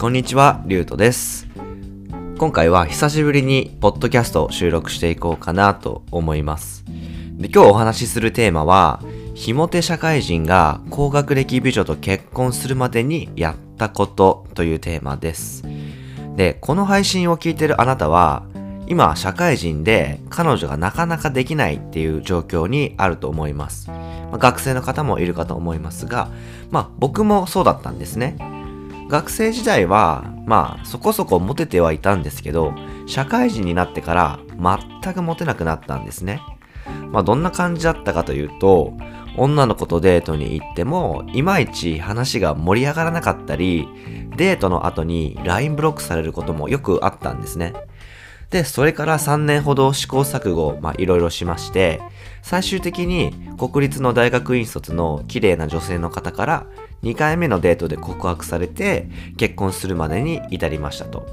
こんにちは、リュウトです。今回は久しぶりにポッドキャストを収録していこうかなと思います。で今日お話しするテーマは、ひも手社会人が高学歴美女と結婚するまでにやったことというテーマです。で、この配信を聞いてるあなたは、今社会人で彼女がなかなかできないっていう状況にあると思います。ま学生の方もいるかと思いますが、まあ僕もそうだったんですね。学生時代は、まあそこそこモテてはいたんですけど、社会人になってから全くモテなくなったんですね。まあどんな感じだったかというと、女の子とデートに行っても、いまいち話が盛り上がらなかったり、デートの後に LINE ブロックされることもよくあったんですね。で、それから3年ほど試行錯誤、まあいろいろしまして、最終的に国立の大学院卒の綺麗な女性の方から2回目のデートで告白されて結婚するまでに至りましたと。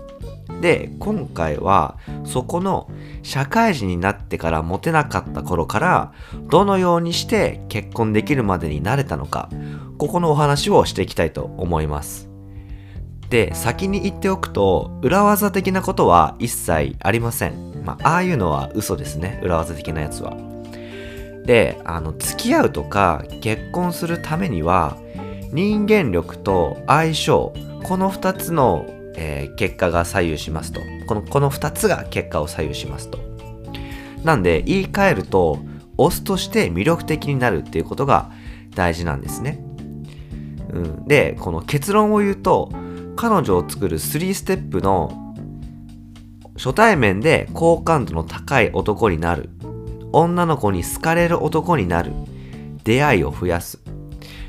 で、今回はそこの社会人になってからモテなかった頃からどのようにして結婚できるまでになれたのか、ここのお話をしていきたいと思います。で、先に言っておくと、裏技的なことは一切ありません。まあ、ああいうのは嘘ですね。裏技的なやつは。で、あの、付き合うとか結婚するためには、人間力と相性、この二つの、えー結果が左右しますと。この、この二つが結果を左右しますと。なんで、言い換えると、オスとして魅力的になるっていうことが大事なんですね。うん、で、この結論を言うと、彼女を作る3ステップの初対面で好感度の高い男になる。女の子に好かれる男になる。出会いを増やす。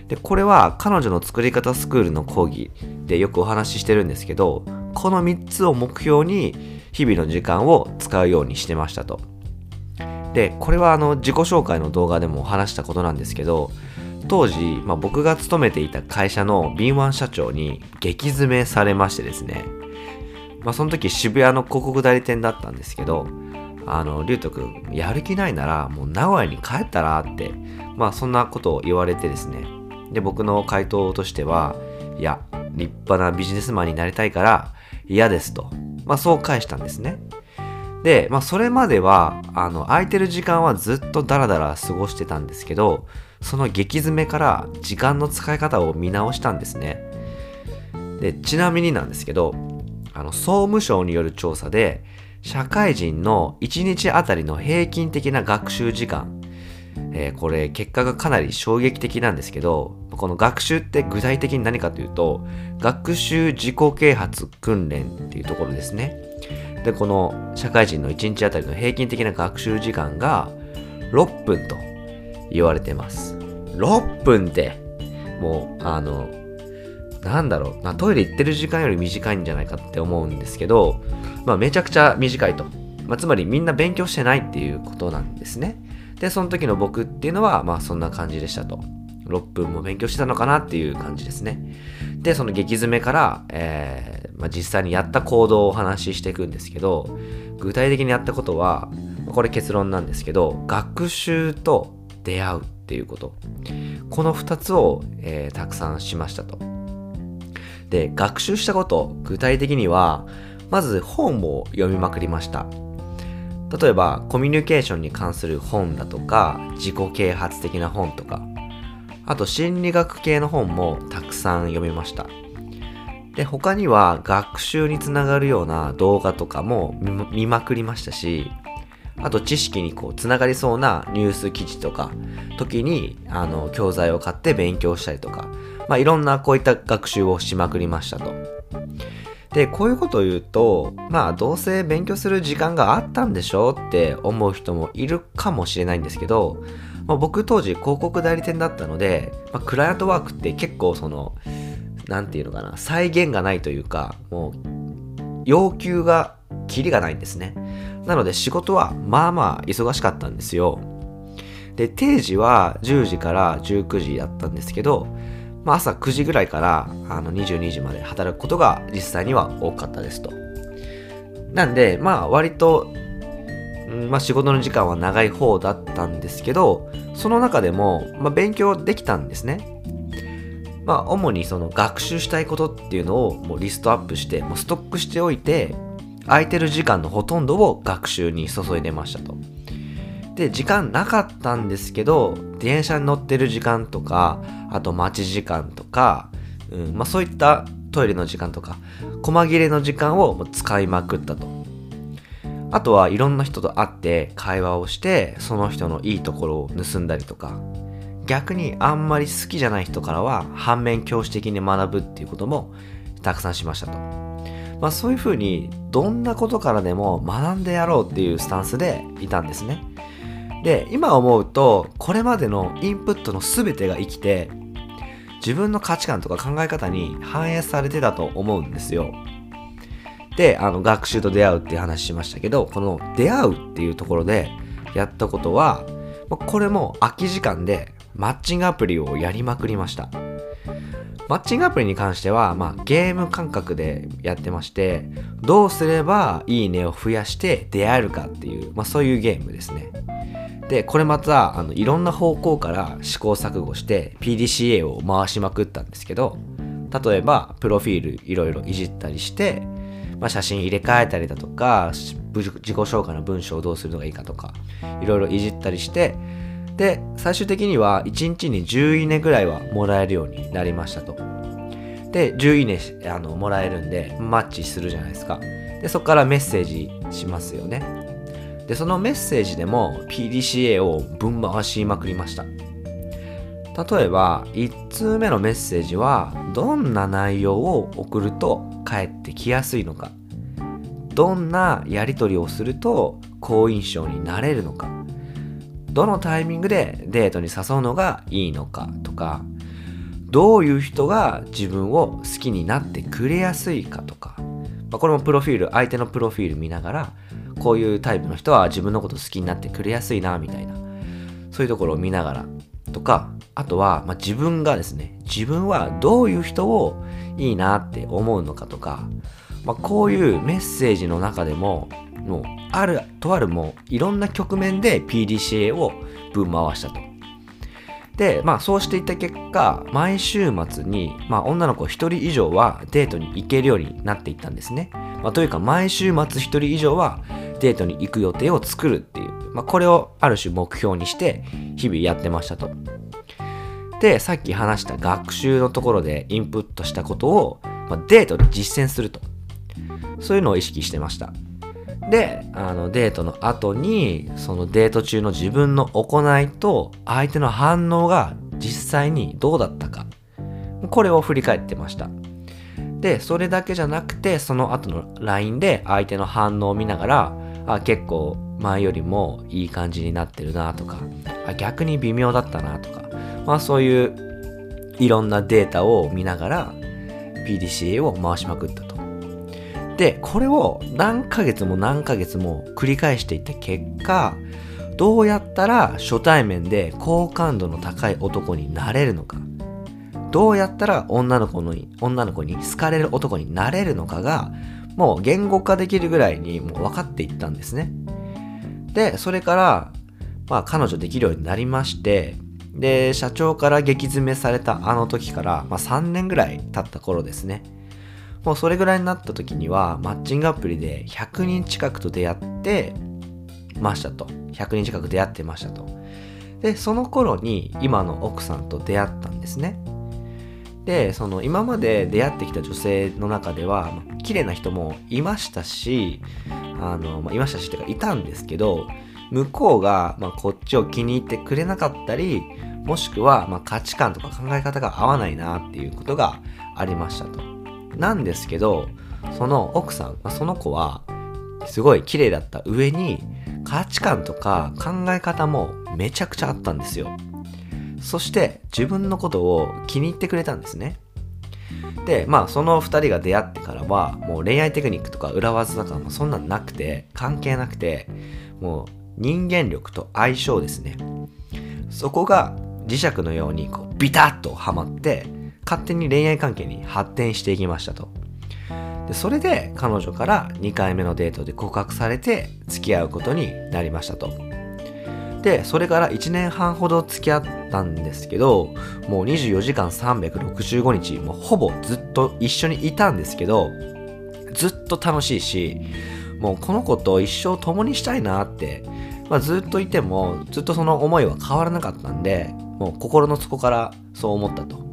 で、これは彼女の作り方スクールの講義でよくお話ししてるんですけど、この3つを目標に日々の時間を使うようにしてましたと。で、これはあの自己紹介の動画でも話したことなんですけど、当時、まあ、僕が勤めていた会社の敏腕社長に激詰めされましてですね、まあ、その時渋谷の広告代理店だったんですけど、あの、りゅうとくん、やる気ないなら、もう名古屋に帰ったらって、まあ、そんなことを言われてですね。で、僕の回答としては、いや、立派なビジネスマンになりたいから、嫌ですと。まあ、そう返したんですね。で、まあ、それまでは、あの、空いてる時間はずっとダラダラ過ごしてたんですけど、その激詰めから時間の使い方を見直したんですね。で、ちなみになんですけど、あの、総務省による調査で、社会人の1日あたりの平均的な学習時間、えーこれ結果がかなり衝撃的なんですけど、この学習って具体的に何かというと、学習自己啓発訓練っていうところですね。で、この社会人の1日あたりの平均的な学習時間が6分と言われてます。6分って、もう、あの、なんだろうな、トイレ行ってる時間より短いんじゃないかって思うんですけど、まあめちゃくちゃ短いと。まあ、つまりみんな勉強してないっていうことなんですね。で、その時の僕っていうのは、まあそんな感じでしたと。6分も勉強してたのかなっていう感じですね。で、その激詰めから、えーまあ、実際にやった行動をお話ししていくんですけど、具体的にやったことは、これ結論なんですけど、学習と出会うっていうこと。この2つを、えーたくさんしましたと。で、学習したこと、具体的には、まず本を読みまくりました。例えば、コミュニケーションに関する本だとか、自己啓発的な本とか、あと心理学系の本もたくさん読みました。で、他には学習につながるような動画とかも見まくりましたし、あと知識にこうつながりそうなニュース記事とか、時にあの教材を買って勉強したりとか、まあいろんなこういった学習をしまくりましたと。で、こういうことを言うと、まあどうせ勉強する時間があったんでしょって思う人もいるかもしれないんですけど、まあ、僕当時広告代理店だったので、まあ、クライアントワークって結構その、なんていうのかな、再現がないというか、もう、要求が、キリがないんですね。なので仕事はまあまあ忙しかったんですよ。で、定時は10時から19時だったんですけど、まあ、朝9時ぐらいからあの22時まで働くことが実際には多かったですと。なんで、まあ割と、まあ仕事の時間は長い方だったんですけど、その中でも、まあ勉強できたんですね。まあ主にその学習したいことっていうのをもうリストアップしてもうストックしておいて空いてる時間のほとんどを学習に注いでましたと。で、時間なかったんですけど、電車に乗ってる時間とか、あと待ち時間とか、うんまあ、そういったトイレの時間とか、細切れの時間を使いまくったと。あとはいろんな人と会って会話をして、その人のいいところを盗んだりとか、逆にあんまり好きじゃない人からは反面教師的に学ぶっていうこともたくさんしましたと。まあそういうふうにどんなことからでも学んでやろうっていうスタンスでいたんですね。で、今思うとこれまでのインプットの全てが生きて自分の価値観とか考え方に反映されてたと思うんですよ。で、あの、学習と出会うっていう話しましたけど、この出会うっていうところでやったことは、これも空き時間でマッチングアプリをやりまくりました。マッチングアプリに関しては、まあ、ゲーム感覚でやってまして、どうすればいいねを増やして出会えるかっていう、まあ、そういうゲームですね。で、これまた、あの、いろんな方向から試行錯誤して PDCA を回しまくったんですけど、例えば、プロフィールいろいろいじったりして、まあ、写真入れ替えたりだとか自己紹介の文章をどうするのがいいかとかいろいろいじったりしてで最終的には1日に10いいねぐらいはもらえるようになりましたと。で10いいねあのもらえるんでマッチするじゃないですか。でそこからメッセージしますよね。でそのメッセージでも PDCA をぶん回しまくりました。例えば1通目のメッセージはどんな内容を送ると返ってきやすいのか。どんなやり取りをすると好印象になれるのか。どのタイミングでデートに誘うのがいいのかとか。どういう人が自分を好きになってくれやすいかとか、まあ、これもプロフィール相手のプロフィール見ながらこういうタイプの人は自分のこと好きになってくれやすいなみたいなそういうところを見ながらとかあとは、まあ、自分がですね自分はどういう人をいいなって思うのかとか、まあ、こういうメッセージの中でももうあるとあるもういろんな局面で PDCA をぶん回したと。で、まあそうしていった結果、毎週末に、まあ女の子1人以上はデートに行けるようになっていったんですね。まあというか毎週末1人以上はデートに行く予定を作るっていう、まあこれをある種目標にして日々やってましたと。で、さっき話した学習のところでインプットしたことを、まあ、デートで実践すると。そういうのを意識してました。で、あのデートの後に、そのデート中の自分の行いと相手の反応が実際にどうだったか。これを振り返ってました。で、それだけじゃなくて、その後の LINE で相手の反応を見ながら、あ、結構前よりもいい感じになってるなとか、あ、逆に微妙だったなとか、まあそういういろんなデータを見ながら PDCA を回しまくったと。で、これを何ヶ月も何ヶ月も繰り返していった結果、どうやったら初対面で好感度の高い男になれるのか、どうやったら女の子に、女の子に好かれる男になれるのかが、もう言語化できるぐらいにもう分かっていったんですね。で、それから、まあ彼女できるようになりまして、で、社長から激詰めされたあの時から、まあ、3年ぐらい経った頃ですね。もうそれぐらいになった時には、マッチングアプリで100人近くと出会ってましたと。100人近く出会ってましたと。で、その頃に今の奥さんと出会ったんですね。で、その今まで出会ってきた女性の中では、まあ、綺麗な人もいましたし、あの、まあ、いましたし、っていうかいたんですけど、向こうが、まあ、こっちを気に入ってくれなかったり、もしくは、ま、価値観とか考え方が合わないなっていうことがありましたと。なんですけど、その奥さん、まあ、その子は、すごい綺麗だった上に、価値観とか考え方もめちゃくちゃあったんですよ。そして自分のことを気に入ってくれたんですね。で、まあその二人が出会ってからは、もう恋愛テクニックとか裏技とかもそんなんなくて、関係なくて、もう人間力と相性ですね。そこが磁石のようにこうビタッとはまって勝手に恋愛関係に発展していきましたとでそれで彼女から2回目のデートで告白されて付き合うことになりましたとで、それから1年半ほど付き合ったんですけど、もう24時間365日、もうほぼずっと一緒にいたんですけど、ずっと楽しいし、もうこの子と一生共にしたいなって、まあ、ずっといても、ずっとその思いは変わらなかったんで、もう心の底からそう思ったと。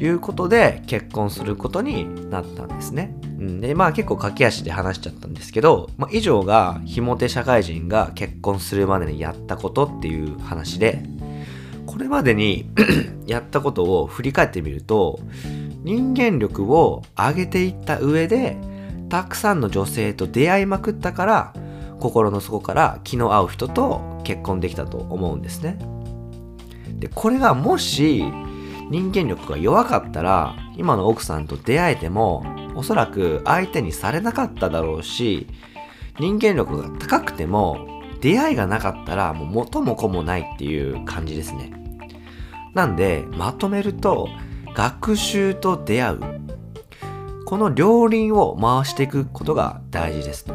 いうことで結婚することになったんですね。うん、で、まあ結構駆け足で話しちゃったんですけど、まあ、以上がひも手社会人が結婚するまでにやったことっていう話で、これまでに やったことを振り返ってみると、人間力を上げていった上で、たくさんの女性と出会いまくったから、心の底から気の合う人と結婚できたと思うんですね。で、これがもし人間力が弱かったら、今の奥さんと出会えても、おそらく相手にされなかっただろうし、人間力が高くても、出会いがなかったら、もう元も子もないっていう感じですね。なんで、まとめると、学習と出会う。この両輪を回していくことが大事ですと。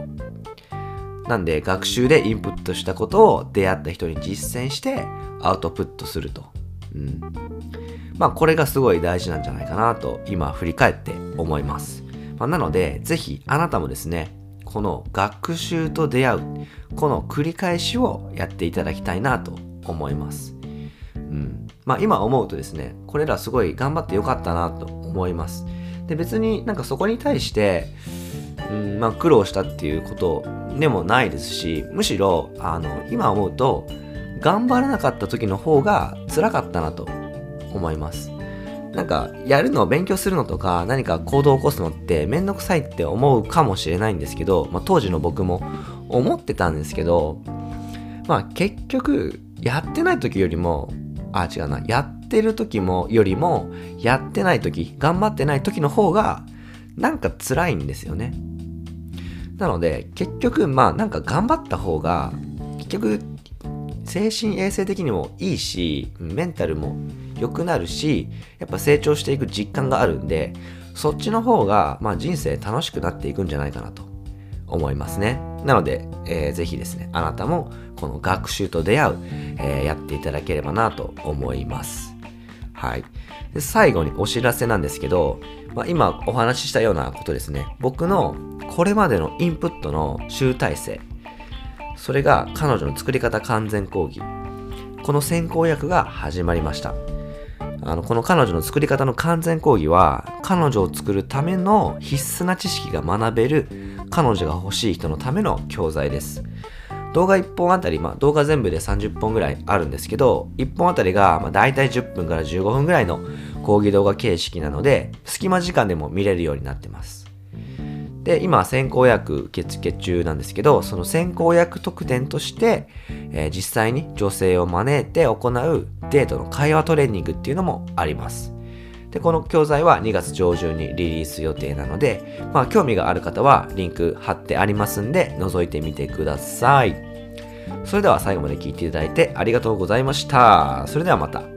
なんで、学習でインプットしたことを出会った人に実践してアウトプットすると。うん。まあこれがすごい大事なんじゃないかなと今振り返って思います。まあ、なのでぜひあなたもですね、この学習と出会う、この繰り返しをやっていただきたいなと思います。うん。まあ今思うとですね、これらすごい頑張ってよかったなと思います。で別になんかそこに対して、うんまあ、苦労したっていうことでもないですし、むしろあの今思うと頑張らなかった時の方が辛かったなと思います。なんか、やるの、勉強するのとか、何か行動を起こすのってめんどくさいって思うかもしれないんですけど、まあ、当時の僕も思ってたんですけど、まあ結局、やってない時よりも、あ、違うな、やってる時も、よりも、やってない時、頑張ってない時の方が、なんか辛いんですよね。なので、結局、まあなんか頑張った方が、結局、精神衛生的にもいいし、メンタルも良くなるし、やっぱ成長していく実感があるんで、そっちの方が、まあ、人生楽しくなっていくんじゃないかなと思いますね。なので、えー、ぜひですね、あなたもこの学習と出会う、えー、やっていただければなと思います。はい。で最後にお知らせなんですけど、まあ、今お話ししたようなことですね。僕のこれまでのインプットの集大成。それが彼女の作り方完全講義。この先行役が始まりました。あの、この彼女の作り方の完全講義は、彼女を作るための必須な知識が学べる、彼女が欲しい人のための教材です。動画1本あたり、まあ、動画全部で30本ぐらいあるんですけど、1本あたりが、まあ、大体10分から15分ぐらいの講義動画形式なので、隙間時間でも見れるようになってます。で、今、先行役受付中なんですけど、その先行役特典として、えー、実際に女性を招いて行うデートの会話トレーニングっていうのもあります。で、この教材は2月上旬にリリース予定なので、まあ、興味がある方はリンク貼ってありますんで、覗いてみてください。それでは最後まで聞いていただいてありがとうございました。それではまた。